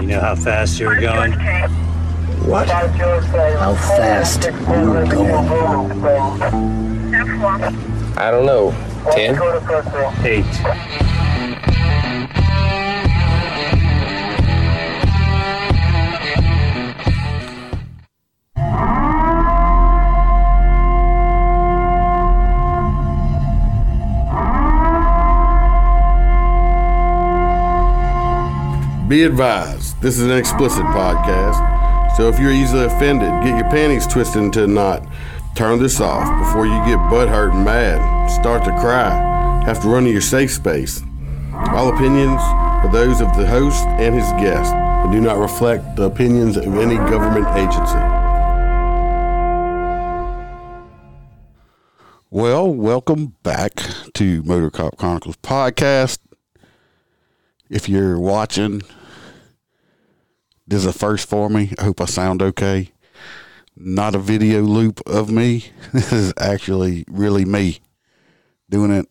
You know how fast you were going? What? How fast you were going? I don't know. 10? Eight. Be advised, this is an explicit podcast, so if you're easily offended, get your panties twisted into a knot, turn this off before you get butthurt and mad, start to cry, have to run to your safe space. All opinions are those of the host and his guest, and do not reflect the opinions of any government agency. Well, welcome back to Motor Cop Chronicles podcast. If you're watching, this is a first for me. I hope I sound okay. Not a video loop of me. This is actually really me doing it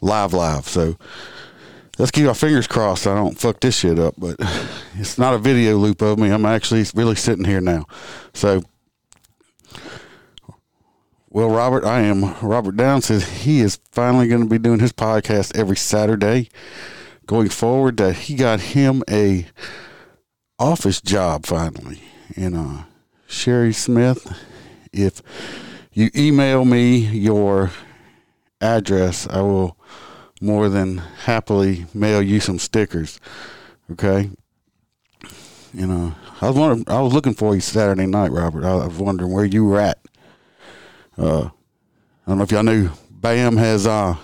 live, live. So let's keep our fingers crossed I don't fuck this shit up. But it's not a video loop of me. I'm actually really sitting here now. So well, Robert, I am. Robert Down says he is finally going to be doing his podcast every Saturday going forward. That he got him a office job finally. And uh, Sherry Smith, if you email me your address, I will more than happily mail you some stickers. Okay. You know, I was wondering, I was looking for you Saturday night, Robert. I was wondering where you were at. Uh, I don't know if y'all knew Bam has uh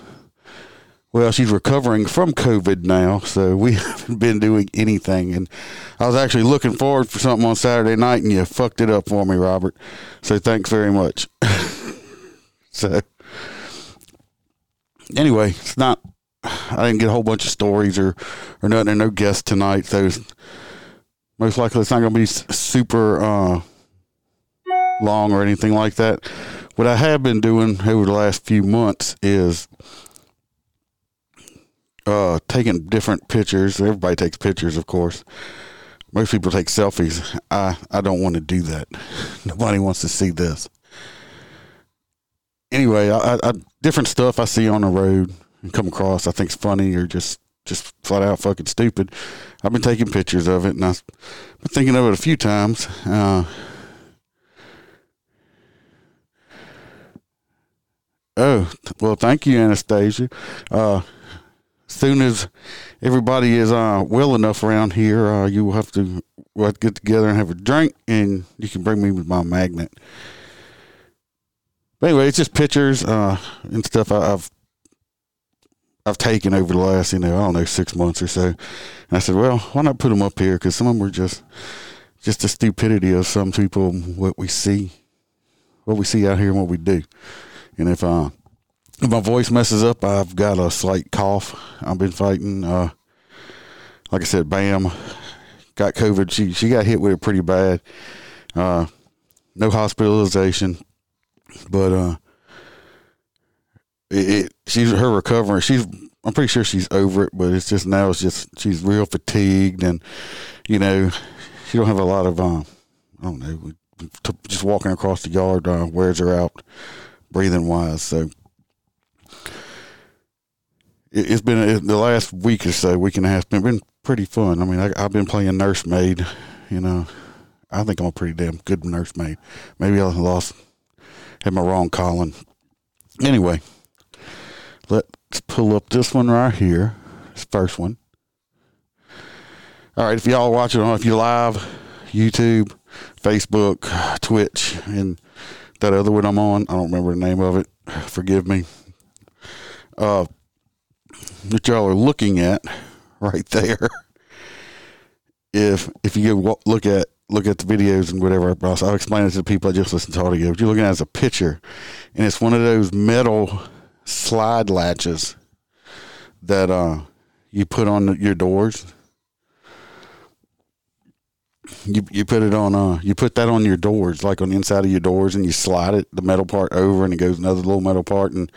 well, she's recovering from COVID now, so we haven't been doing anything. And I was actually looking forward for something on Saturday night, and you fucked it up for me, Robert. So thanks very much. so anyway, it's not. I didn't get a whole bunch of stories or or nothing. No guests tonight, so most likely it's not going to be super uh, long or anything like that. What I have been doing over the last few months is uh, taking different pictures. Everybody takes pictures, of course. Most people take selfies. I, I don't want to do that. Nobody wants to see this. Anyway, I, I, different stuff I see on the road and come across I think think's funny or just just flat out fucking stupid. I've been taking pictures of it and I've been thinking of it a few times. Uh, oh, well, thank you, Anastasia. Uh, soon as everybody is uh, well enough around here, uh, you will have to we'll have to get together and have a drink, and you can bring me my magnet. But anyway, it's just pictures uh, and stuff I, I've I've taken over the last, you know, I don't know, six months or so. And I said, well, why not put them up here? Because some of them were just just the stupidity of some people, what we see, what we see out here, and what we do. And if uh, if my voice messes up, I've got a slight cough. I've been fighting. Uh, like I said, Bam got COVID. She she got hit with it pretty bad. Uh, no hospitalization, but uh, it, it she's her recovering. She's I'm pretty sure she's over it, but it's just now it's just she's real fatigued and you know she don't have a lot of um I don't know just walking across the yard uh, wears her out breathing wise. So it, it's been it, the last week or so, week and a half, been been pretty fun. I mean, I, I've been playing nursemaid. You know, I think I'm a pretty damn good nursemaid. Maybe I lost had my wrong calling. Anyway, let's pull up this one right here. This first one. All right, if y'all watching, on, if you're live, YouTube, Facebook, Twitch, and that other one I'm on, I don't remember the name of it. Forgive me. Uh, that y'all are looking at right there. If if you go look at look at the videos and whatever, I'll explain it to the people I just listened to audio. What you're looking at is a picture, and it's one of those metal slide latches that uh, you put on your doors. You you put it on uh you put that on your doors like on the inside of your doors and you slide it the metal part over and it goes another little metal part and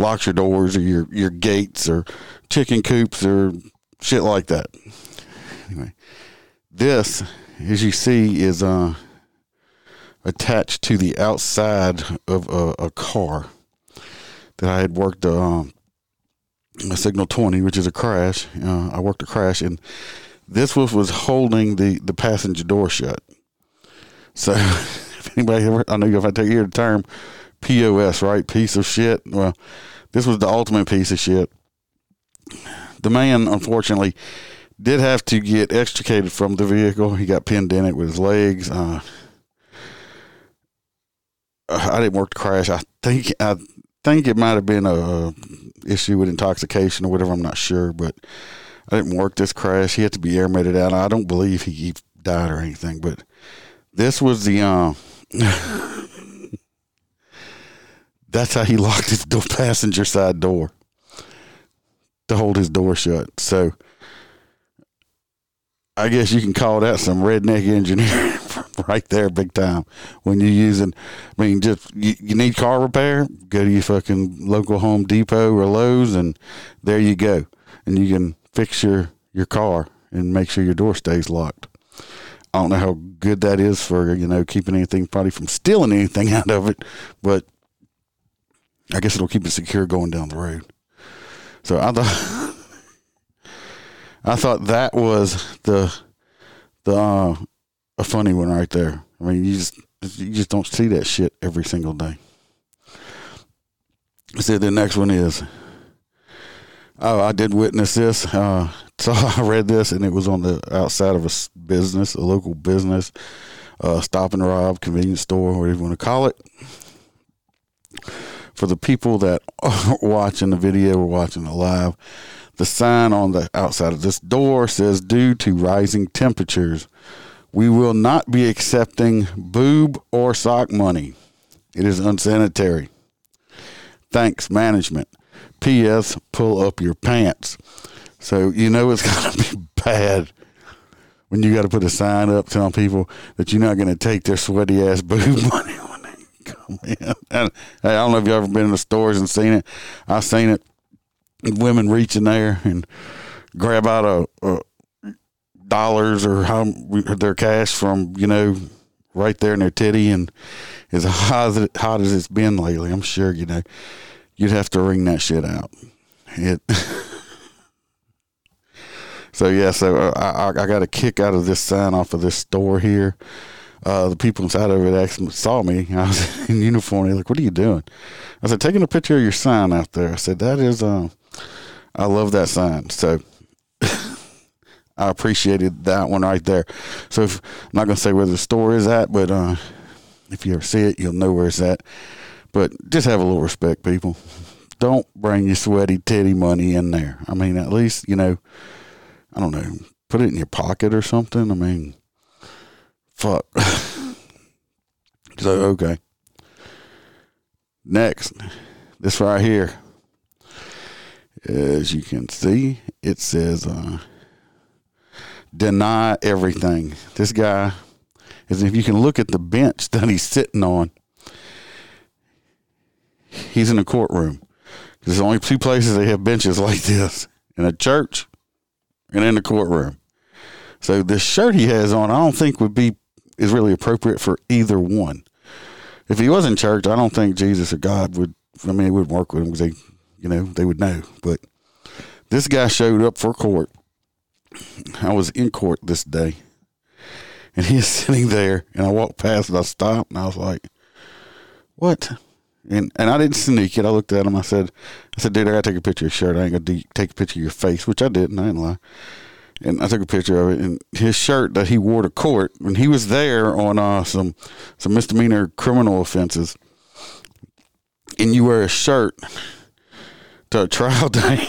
locks your doors or your your gates or chicken coops or shit like that. Anyway, this, as you see, is uh attached to the outside of a, a car that I had worked um, a Signal 20, which is a crash. Uh, I worked a crash, and this was was holding the the passenger door shut. So, if anybody ever, I know if I take you the term POS, right? Piece of shit. Well, this was the ultimate piece of shit. The man, unfortunately, did have to get extricated from the vehicle. He got pinned in it with his legs. Uh, I didn't work the crash. I think I think it might have been a, issue with intoxication or whatever. I'm not sure, but I didn't work this crash. He had to be air airmated out. I don't believe he, died or anything, but this was the um. that's how he locked his door, passenger side door to hold his door shut. So I guess you can call that some redneck engineering right there, big time. When you're using, I mean, just you, you need car repair, go to your fucking local Home Depot or Lowe's, and there you go, and you can fix your your car and make sure your door stays locked. I don't know how good that is for you know keeping anything probably from stealing anything out of it, but I guess it'll keep it secure going down the road. So I thought I thought that was the the uh, a funny one right there. I mean, you just you just don't see that shit every single day. See, the next one is. Oh, I did witness this. Uh, so I read this, and it was on the outside of a business, a local business, uh, stop and rob, convenience store, whatever you want to call it. For the people that are watching the video or watching the live, the sign on the outside of this door says, "Due to rising temperatures, we will not be accepting boob or sock money. It is unsanitary. Thanks, management. P.S. Pull up your pants." So you know it's gonna be bad when you got to put a sign up telling people that you're not going to take their sweaty ass boob money come in. And, hey, I don't know if you've ever been in the stores and seen it. I've seen it. Women reach in there and grab out a, a dollars or how their cash from you know right there in their titty and as hot as, it, hot as it's been lately, I'm sure you know you'd have to wring that shit out. It. So yeah, so uh, I, I got a kick out of this sign off of this store here. Uh, the people inside of it actually saw me. I was in uniform. They're like, "What are you doing?" I said, "Taking a picture of your sign out there." I said, "That is, um, I love that sign." So I appreciated that one right there. So if, I'm not gonna say where the store is at, but uh, if you ever see it, you'll know where it's at. But just have a little respect, people. Don't bring your sweaty titty money in there. I mean, at least you know I don't know, put it in your pocket or something. I mean, fuck. so, okay. Next, this right here. As you can see, it says, uh, deny everything. This guy is, if you can look at the bench that he's sitting on, he's in a courtroom. There's only two places they have benches like this in a church and in the courtroom. So this shirt he has on, I don't think would be is really appropriate for either one. If he was in church, I don't think Jesus or God would. I mean, it would work with him because they, you know, they would know. But this guy showed up for court. I was in court this day, and he is sitting there, and I walked past, and I stopped, and I was like, "What?" And and I didn't sneak it. I looked at him. I said, I said, dude, I gotta take a picture of your shirt. I ain't gonna take a picture of your face, which I didn't. I didn't lie. And I took a picture of it. And his shirt that he wore to court, and he was there on uh, some some misdemeanor criminal offenses. And you wear a shirt to a trial day.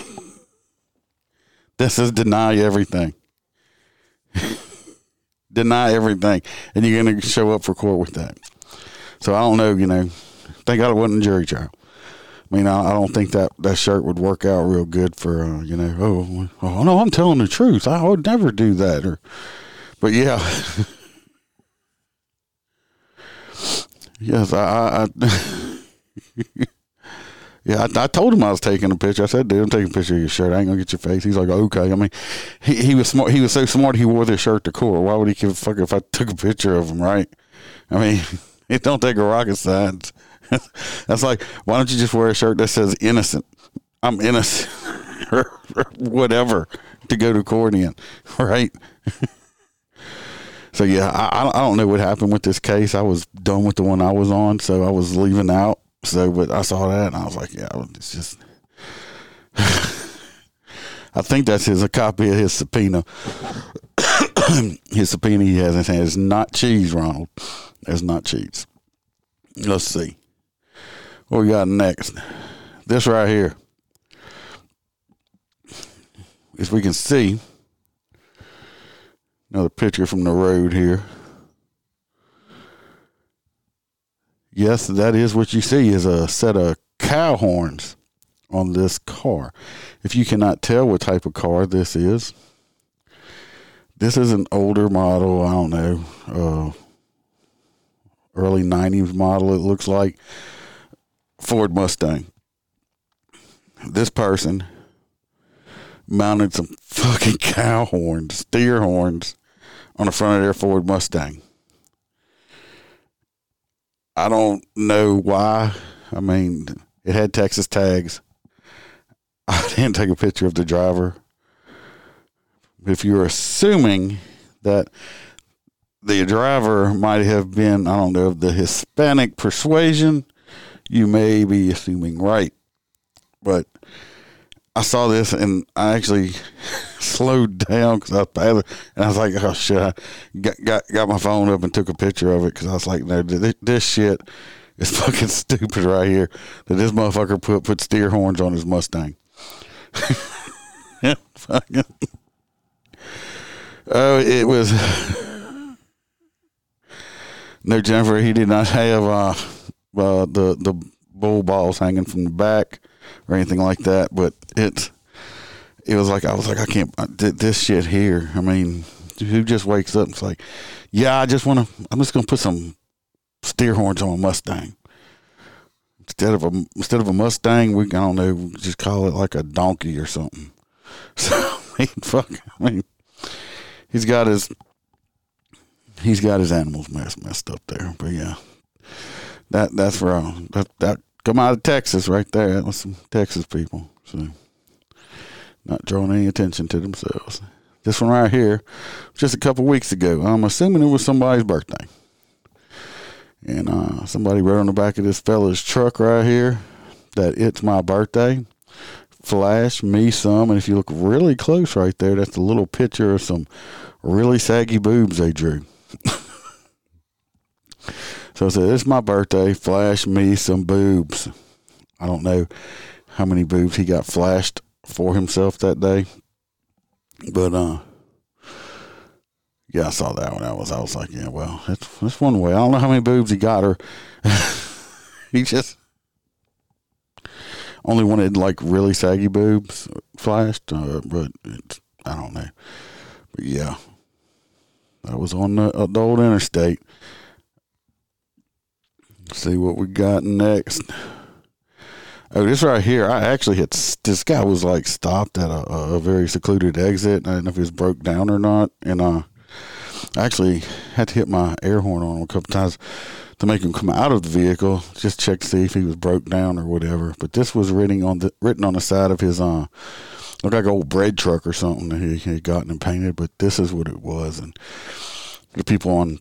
this is deny everything. deny everything, and you're gonna show up for court with that. So I don't know, you know Thank God it wasn't a jury trial. I mean, I, I, don't think that, that shirt would work out real good for, uh, you know, oh, oh, no, I'm telling the truth. I would never do that. Or, but yeah. yes, I, I, Yeah, I, I told him I was taking a picture. I said, "Dude, I'm taking a picture of your shirt. I ain't gonna get your face." He's like, "Okay." I mean, he, he was smart. He was so smart. He wore this shirt to court. Why would he give a fuck if I took a picture of him? Right? I mean, it don't take a rocket science. That's like, why don't you just wear a shirt that says "innocent"? I'm innocent, or, whatever, to go to court in, right? so yeah, I, I don't know what happened with this case. I was done with the one I was on, so I was leaving out. So, but I saw that and I was like, yeah, it's just. I think that's his a copy of his subpoena. his subpoena he has in his hand is not cheese, Ronald. It's not cheese. Let's see. What we got next? This right here. As we can see, another picture from the road here. Yes, that is what you see is a set of cow horns on this car. If you cannot tell what type of car this is, this is an older model, I don't know, uh, early 90s model, it looks like. Ford Mustang. This person mounted some fucking cow horns, steer horns on the front of their Ford Mustang. I don't know why. I mean, it had Texas tags. I didn't take a picture of the driver. If you're assuming that the driver might have been, I don't know, of the Hispanic persuasion, you may be assuming right. But I saw this and I actually slowed down because I was and I was like, "Oh shit!" I got got, got my phone up and took a picture of it because I was like, "No, this, this shit is fucking stupid right here." That this motherfucker put put steer horns on his Mustang. fucking. Oh, it was. No, Jennifer, he did not have uh, uh, the the bull balls hanging from the back or anything like that. But it it was like I was like I can't this shit here. I mean, who just wakes up and it's like, yeah, I just want to. I'm just gonna put some steer horns on a Mustang instead of a instead of a Mustang. We I don't know, just call it like a donkey or something. So I mean, fuck. I mean, he's got his he's got his animals messed messed up there. But yeah, that that's wrong. That that come out of Texas right there. That was some Texas people. So not drawing any attention to themselves. This one right here, just a couple weeks ago. I'm assuming it was somebody's birthday. And uh, somebody wrote on the back of this fella's truck right here that it's my birthday. Flash me some. And if you look really close right there, that's a little picture of some really saggy boobs they drew. so I said, It's my birthday. Flash me some boobs. I don't know how many boobs he got flashed for himself that day. But uh yeah, I saw that one. I was I was like, yeah, well, that's that's one way. I don't know how many boobs he got her. he just only wanted like really saggy boobs flashed, uh, but I don't know. But yeah, that was on the, uh, the old interstate. See what we got next. Oh, this right here, I actually had this guy was like stopped at a, a very secluded exit. I don't know if he was broke down or not, and uh, I actually had to hit my air horn on him a couple times to make him come out of the vehicle, just check to see if he was broke down or whatever. But this was written on the written on the side of his uh, looked like an old bread truck or something that he had gotten and painted. But this is what it was, and the people on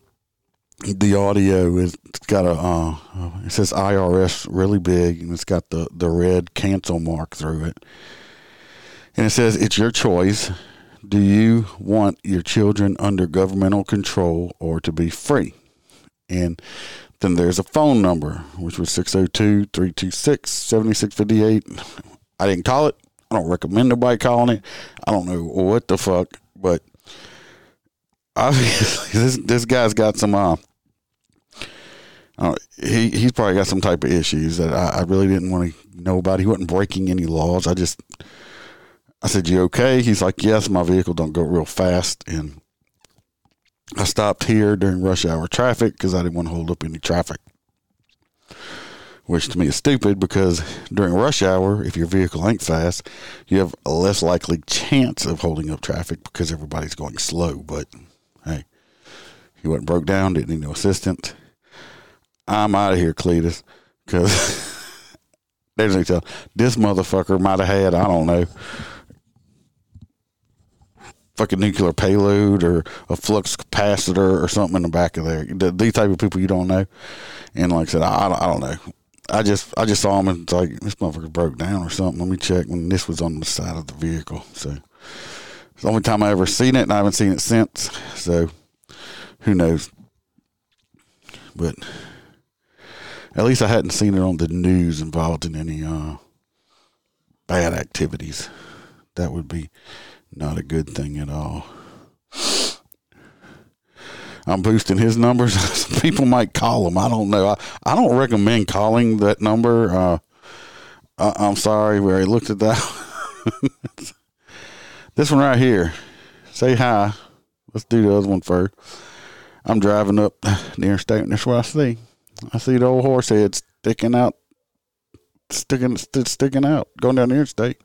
the audio is got a uh, it says IRS really big and it's got the the red cancel mark through it. And it says it's your choice. Do you want your children under governmental control or to be free? And then there's a phone number, which was 602 326 7658. I didn't call it. I don't recommend nobody calling it. I don't know what the fuck, but obviously this this guy's got some uh, uh, he he's probably got some type of issues that I, I really didn't want to know about. He wasn't breaking any laws. I just I said, "You okay?" He's like, "Yes, my vehicle don't go real fast." And I stopped here during rush hour traffic because I didn't want to hold up any traffic. which to me is stupid because during rush hour, if your vehicle ain't fast, you have a less likely chance of holding up traffic because everybody's going slow. But hey, he wasn't broke down, didn't need no assistance. I'm out of here, Cletus, because there's no tell. This motherfucker might have had, I don't know, fucking nuclear payload or a flux capacitor or something in the back of there. These type of people you don't know. And like I said, I, I, don't know. I just I just saw him and it's like this motherfucker broke down or something. Let me check. when this was on the side of the vehicle, so it's the only time I ever seen it, and I haven't seen it since. So who knows? But at least I hadn't seen it on the news involved in any uh, bad activities. That would be not a good thing at all. I'm boosting his numbers. People might call him. I don't know. I, I don't recommend calling that number. Uh, I, am sorry, we already looked at that. this one right here. Say hi. Let's do the other one first. I'm driving up the interstate, and that's what I see. I see the old horse head sticking out, sticking, sticking out, going down the interstate.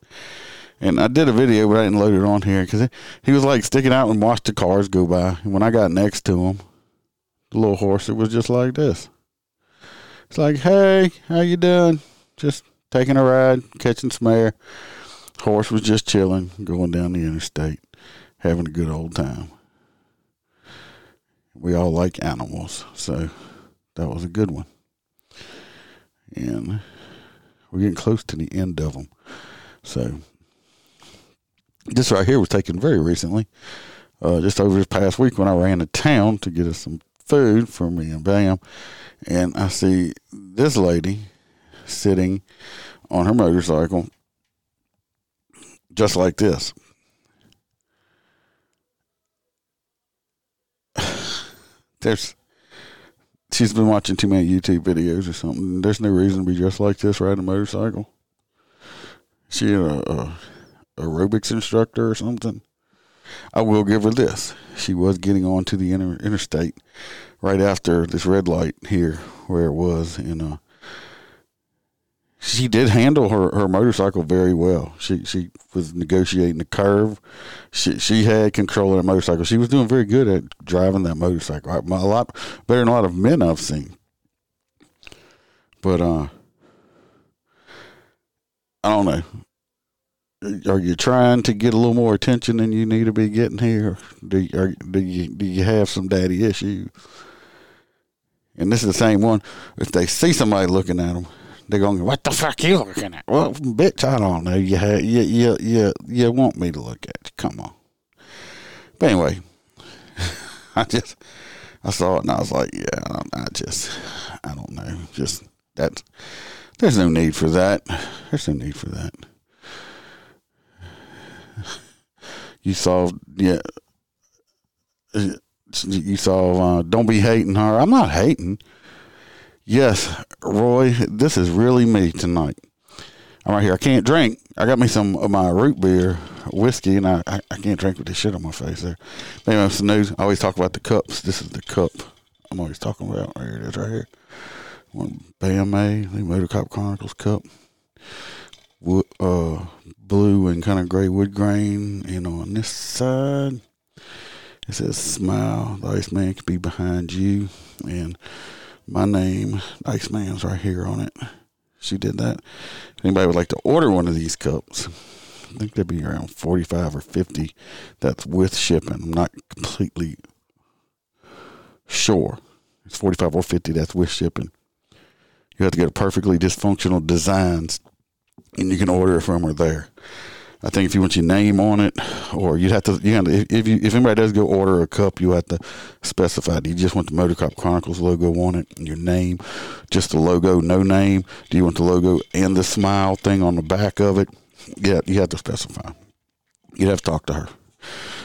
And I did a video, but I didn't load it on here because he was like sticking out and watched the cars go by. And when I got next to him, the little horse, it was just like this. It's like, hey, how you doing? Just taking a ride, catching some air. Horse was just chilling, going down the interstate, having a good old time. We all like animals, so that was a good one. And we're getting close to the end of them. So this right here was taken very recently, uh, just over this past week when I ran to town to get us some food for me and Bam, and I see this lady sitting on her motorcycle, just like this. There's, she's been watching too many YouTube videos or something. There's no reason to be dressed like this riding a motorcycle. She a, a aerobics instructor or something. I will give her this. She was getting on to the inter- interstate right after this red light here where it was and uh she did handle her, her motorcycle very well. She she was negotiating the curve. She she had control of the motorcycle. She was doing very good at driving that motorcycle. A lot better than a lot of men I've seen. But uh I don't know are you trying to get a little more attention than you need to be getting here? Do you, are, do you do you have some daddy issues? And this is the same one. If they see somebody looking at them, they're going, "What the fuck you looking at?" Well, bitch, I don't know. You you you you you want me to look at you? Come on. But anyway, I just I saw it and I was like, yeah, I, I just I don't know. Just that. There's no need for that. There's no need for that. you saw yeah you saw uh, don't be hating her i'm not hating yes roy this is really me tonight. I'm right here. I can't drink. I got me some of my root beer whiskey and i, I, I can't drink with this shit on my face there. Anyway some news. I always talk about the cups. This is the cup i'm always talking about. Right here it is right here. One bama the motor cop chronicles cup. Wood, uh, blue and kind of gray wood grain. And on this side, it says "Smile." The Iceman could be behind you, and my name, Ice Man's right here on it. She did that. If anybody would like to order one of these cups, I think they'd be around forty-five or fifty. That's with shipping. I'm not completely sure. It's forty-five or fifty. That's with shipping. You have to get perfectly dysfunctional designs and you can order it from her there. I think if you want your name on it, or you'd have to, you know, if you if anybody does go order a cup, you have to specify. Do you just want the Motor Cop Chronicles logo on it, and your name, just the logo, no name? Do you want the logo and the smile thing on the back of it? Yeah, you have to specify. You'd have to talk to her,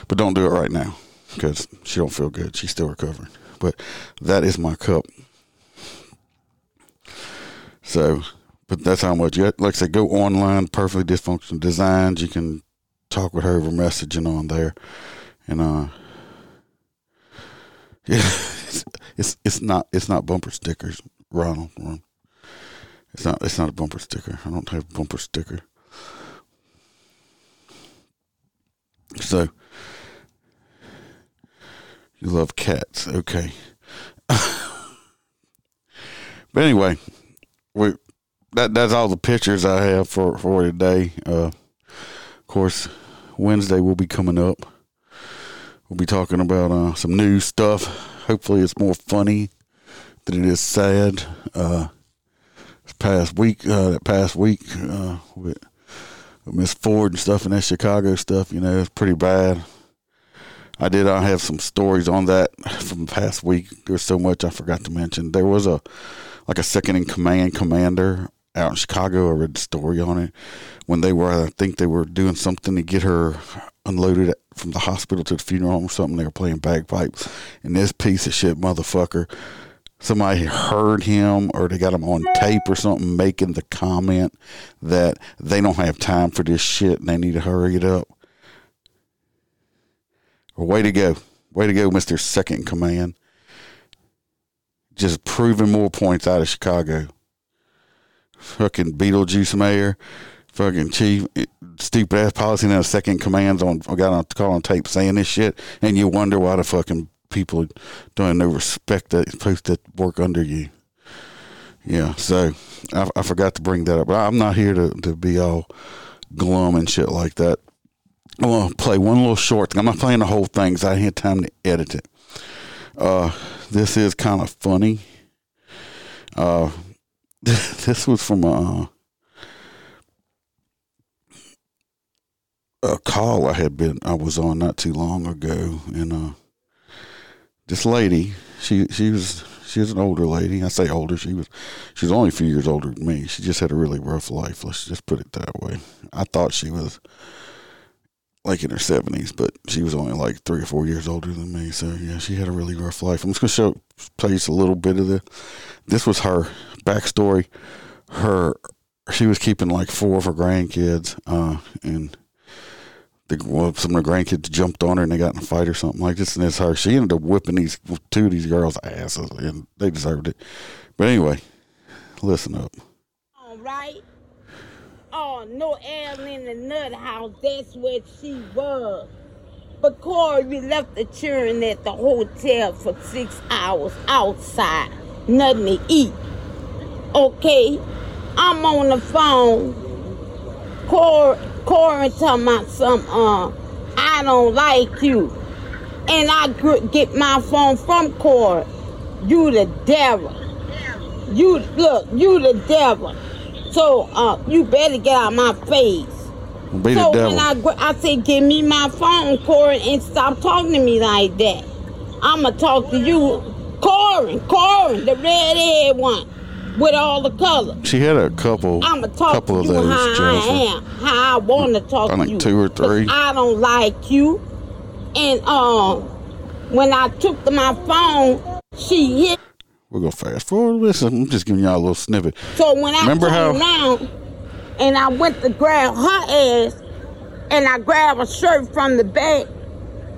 but don't do it right now because she don't feel good. She's still recovering. But that is my cup. So but that's how much. Like I said, go online, perfectly dysfunctional designs. You can talk with her over messaging on there, and uh, yeah, it's, it's it's not it's not bumper stickers, Ronald. It's not. It's not a bumper sticker. I don't have a bumper sticker. So you love cats, okay? but anyway, we that that's all the pictures I have for for today. Uh, of course, Wednesday will be coming up. We'll be talking about uh, some new stuff. Hopefully, it's more funny than it is sad. Uh, this past week, uh, that past week uh, with, with Miss Ford and stuff and that Chicago stuff, you know, it's pretty bad. I did. I have some stories on that from the past week. There's so much I forgot to mention. There was a like a second in command commander out in Chicago. I read the story on it when they were. I think they were doing something to get her unloaded from the hospital to the funeral home or something. They were playing bagpipes, and this piece of shit motherfucker. Somebody heard him, or they got him on tape or something, making the comment that they don't have time for this shit and they need to hurry it up. Way to go. Way to go, Mr. Second Command. Just proving more points out of Chicago. Fucking Beetlejuice mayor, fucking chief, stupid ass policy now second commands on got on call on tape saying this shit, and you wonder why the fucking people don't no respect that supposed to work under you. Yeah, so I, I forgot to bring that up. But I'm not here to, to be all glum and shit like that. I want to play one little short thing. I'm not playing the whole thing because I didn't have time to edit it. Uh, this is kind of funny. Uh, this was from a, a call I had been I was on not too long ago, and uh, this lady, she she was she was an older lady. I say older. She was she was only a few years older than me. She just had a really rough life. Let's just put it that way. I thought she was like in her seventies, but she was only like three or four years older than me. So yeah, she had a really rough life. I'm just gonna show play just a little bit of this. This was her backstory. Her she was keeping like four of her grandkids, uh, and the, well, some of the grandkids jumped on her and they got in a fight or something like this. And it's her. She ended up whipping these two of these girls' asses, and they deserved it. But anyway, listen up. All right. Oh, no L in the nut house. That's where she was. But Corey, we left the children at the hotel for six hours outside. Nothing to eat. Okay. I'm on the phone. Corey, Corey talking about some, uh, I don't like you. And I get my phone from Corey. You the devil. You, look, you the devil. So uh, you better get out my face. Be so when I I said, give me my phone, Corey, and stop talking to me like that. I'ma talk to you, Corey, Corey, the red-haired one with all the colors. she had a couple, I'ma talk couple to of you those. how Jennifer. I am, how I want to talk I to think you. two or three. I don't like you. And um, when I took to my phone, she hit. We'll go fast forward. Listen, I'm just giving y'all a little snippet. So when I Remember how- around and I went to grab her ass, and I grabbed a shirt from the back,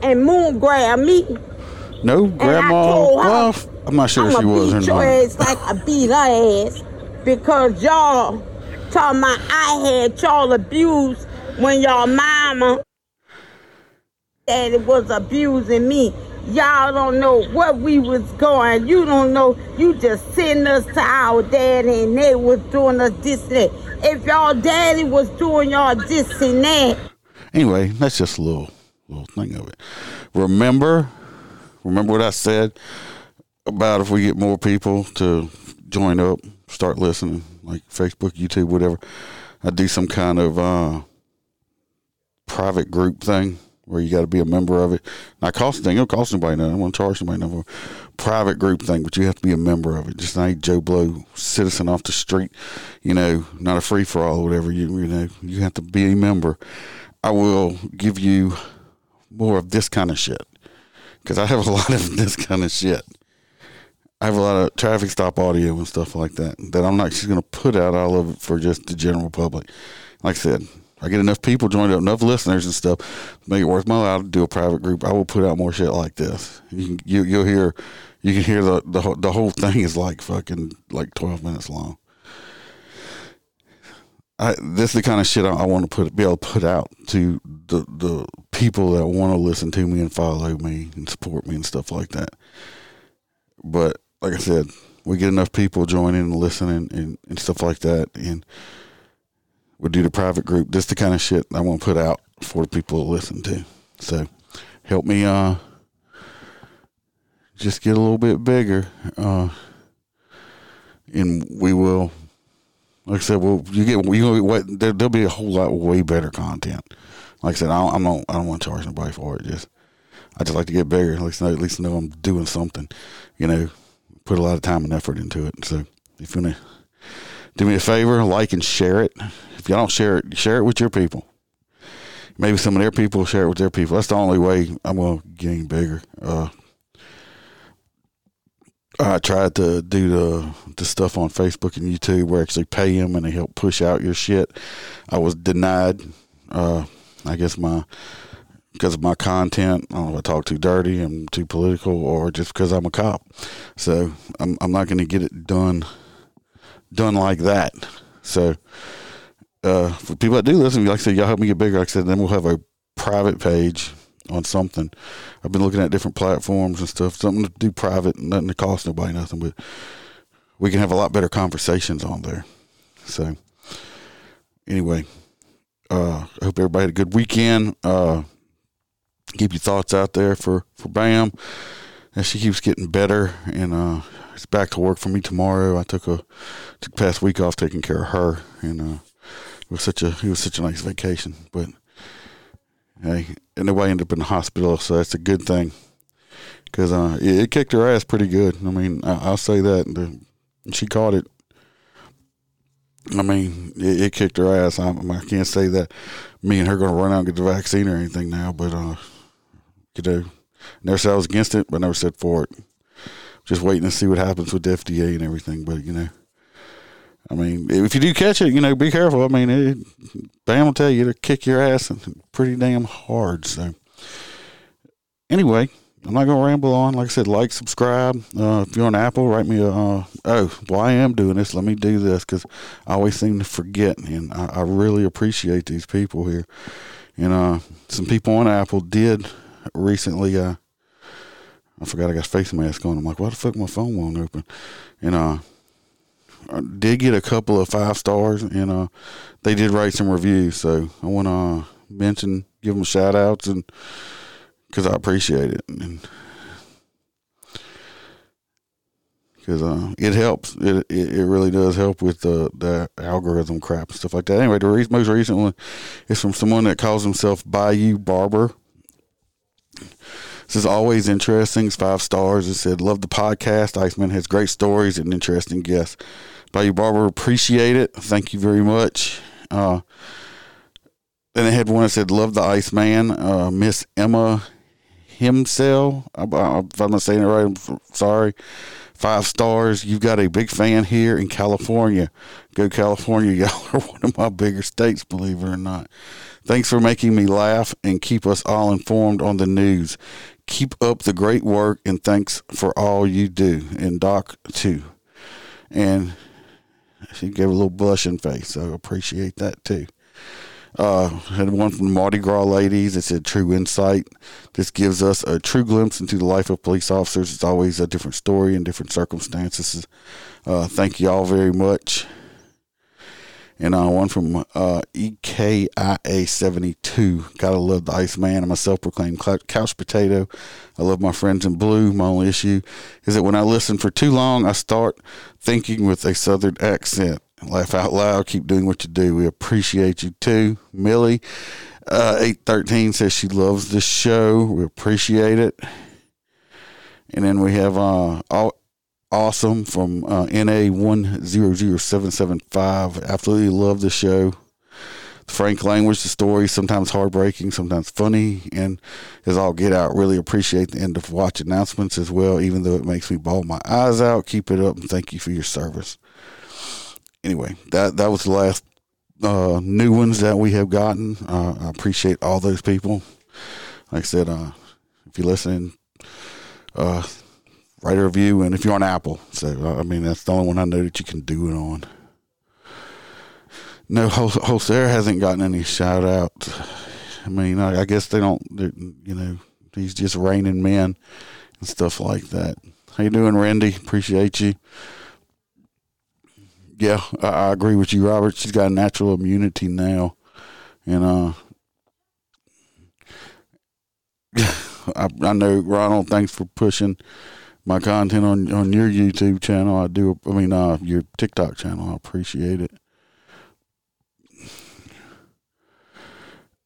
and Moon grabbed me. No, grandma. her, I'm not sure if she was or not. ass like I beat her ass because y'all talking about I had y'all abused when y'all mama daddy was abusing me. Y'all don't know what we was going. You don't know. You just send us to our daddy and they was doing us this and that. If y'all daddy was doing y'all this and that, Anyway, that's just a little little thing of it. Remember, remember what I said about if we get more people to join up, start listening, like Facebook, YouTube, whatever. I do some kind of uh, private group thing where you got to be a member of it. Not cost anything. It don't cost anybody nothing. I don't want to charge somebody nothing. Private group thing, but you have to be a member of it. Just not Joe Blow citizen off the street. You know, not a free for all or whatever. You you know, you have to be a member. I will give you more of this kind of shit because I have a lot of this kind of shit. I have a lot of traffic stop audio and stuff like that that I'm not just going to put out all of it for just the general public. Like I said, I get enough people joined up, enough listeners and stuff, make it worth my while to do a private group. I will put out more shit like this. You you, you'll hear, you can hear the, the the whole thing is like fucking like 12 minutes long. I, this is the kind of shit I, I want to put be able to put out to the the people that want to listen to me and follow me and support me and stuff like that. But like I said, we get enough people joining and listening and, and stuff like that, and we do the private group. This the kind of shit I want to put out for people to listen to. So help me uh just get a little bit bigger. Uh and we will like I said, well, you get you what there, will be a whole lot way better content. Like I said, I don't, I'm not, I don't want to charge anybody for it. Just I just like to get bigger. At least at least know I'm doing something. You know, put a lot of time and effort into it. So if you wanna do me a favor, like and share it. If y'all don't share it, share it with your people. Maybe some of their people share it with their people. That's the only way I'm gonna get bigger. Uh, I tried to do the the stuff on Facebook and YouTube where I actually pay them and they help push out your shit. I was denied. Uh, I guess my because of my content. I don't know if I talk too dirty, I'm too political, or just because I'm a cop. So I'm I'm not going to get it done done like that. So uh, for people that do listen, like I said, y'all help me get bigger. Like I said, then we'll have a private page on something. I've been looking at different platforms and stuff, something to do private, nothing to cost nobody nothing, but we can have a lot better conversations on there. So anyway, uh, I hope everybody had a good weekend. Uh, keep your thoughts out there for, for Bam. And she keeps getting better and uh, it's back to work for me tomorrow. I took a took past week off taking care of her and uh, it was such a it was such a nice vacation. But hey, I ended up in the hospital, so that's a good thing because uh, it, it, kicked her ass pretty good. I mean, I, will say that the, she caught it. I mean, it, it kicked her ass. I, I, can't say that me and her going to run out and get the vaccine or anything now, but uh, you know, never said I was against it, but never said for it. Just waiting to see what happens with the FDA and everything. But you know, I mean, if you do catch it, you know, be careful. I mean, it, Bam will tell you to kick your ass pretty damn hard. So, anyway, I'm not gonna ramble on. Like I said, like, subscribe. Uh, if you're on Apple, write me a. Uh, oh, well, I am doing this. Let me do this because I always seem to forget, and I, I, really appreciate these people here. And uh, some people on Apple did recently. Uh, I forgot I got face mask on. I'm like, why the fuck my phone won't open? And uh, I did get a couple of five stars, and uh, they did write some reviews. So I want to uh, mention, give them shout outs, and because I appreciate it, and because uh, it helps. It, it, it really does help with the the algorithm crap and stuff like that. Anyway, the re- most recent one is from someone that calls himself Bayou Barber. This is always interesting. It's five stars. It said, "Love the podcast. Iceman has great stories and interesting guests." Bayou Barber, appreciate it. Thank you very much. Uh, then they had one that said, Love the Iceman. Uh, Miss Emma Himsell. If I'm not saying it right, I'm sorry. Five stars. You've got a big fan here in California. Go California. Y'all are one of my bigger states, believe it or not. Thanks for making me laugh and keep us all informed on the news. Keep up the great work and thanks for all you do. And Doc, too. And she gave a little blushing face, I appreciate that too. Uh, had one from the Mardi Gras ladies. It said true insight. This gives us a true glimpse into the life of police officers. It's always a different story and different circumstances. Uh, thank you all very much and uh, one from uh, EKIA72. Gotta love the Iceman. I'm a self proclaimed couch potato. I love my friends in blue. My only issue is that when I listen for too long, I start thinking with a southern accent. Laugh out loud. Keep doing what you do. We appreciate you too. Millie, uh, 813 says she loves this show. We appreciate it. And then we have uh, all, awesome from uh, NA100775. Absolutely love the show. The frank language, the story, sometimes heartbreaking, sometimes funny, and as all get out, really appreciate the end of watch announcements as well, even though it makes me bawl my eyes out. Keep it up and thank you for your service. Anyway, that that was the last uh, new ones that we have gotten. Uh, I appreciate all those people. Like I said, uh, if you're listening, uh, write a review, and if you're on Apple, so I mean that's the only one I know that you can do it on. no, Holster hasn't gotten any shout out. I mean, I, I guess they don't. You know, he's just raining men and stuff like that. How you doing, Randy? Appreciate you. Yeah, I, I agree with you, Robert. She's got natural immunity now, and uh, I, I know Ronald. Thanks for pushing my content on on your YouTube channel. I do. I mean, uh, your TikTok channel. I appreciate it.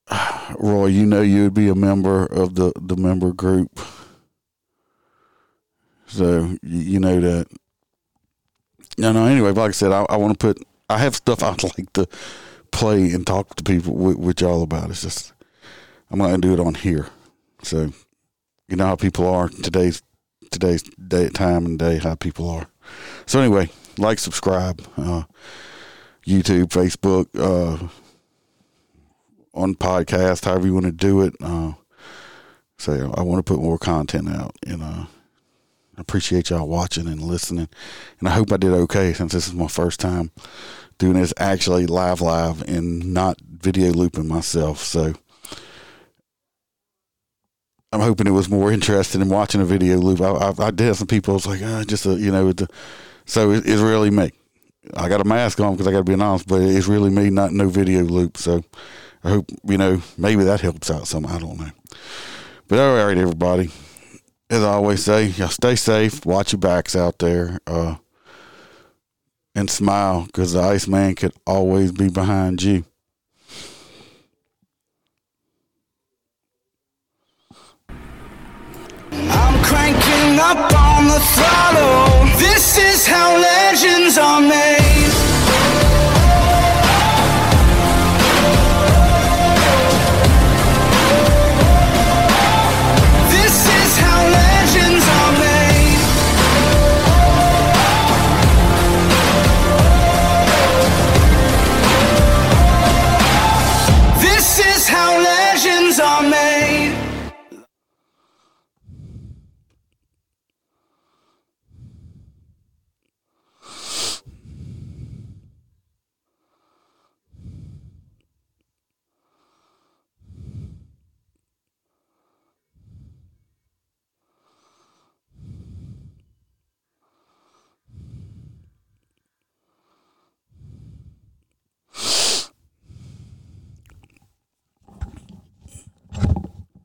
Roy, you know you would be a member of the the member group, so you, you know that. No, no. Anyway, like I said, I, I want to put. I have stuff I'd like to play and talk to people with, with y'all about. It's just I'm not gonna do it on here. So you know how people are today's today's day time and day how people are. So anyway, like, subscribe, uh, YouTube, Facebook, uh, on podcast, however you want to do it. Uh, I want to put more content out, and uh, I appreciate y'all watching and listening. And I hope I did okay since this is my first time doing this actually live, live, and not video looping myself. So I'm hoping it was more interesting in watching a video loop. I, I, I did have some people. I was like, oh, just a, you know, the, so it, it's really me. I got a mask on because I got to be honest, but it's really me, not no video loop. So I hope you know maybe that helps out some. I don't know. But all right, everybody. As I always say, y'all stay safe. Watch your backs out there, uh, and smile because the Iceman could always be behind you. up on the throttle. This is how legends are made.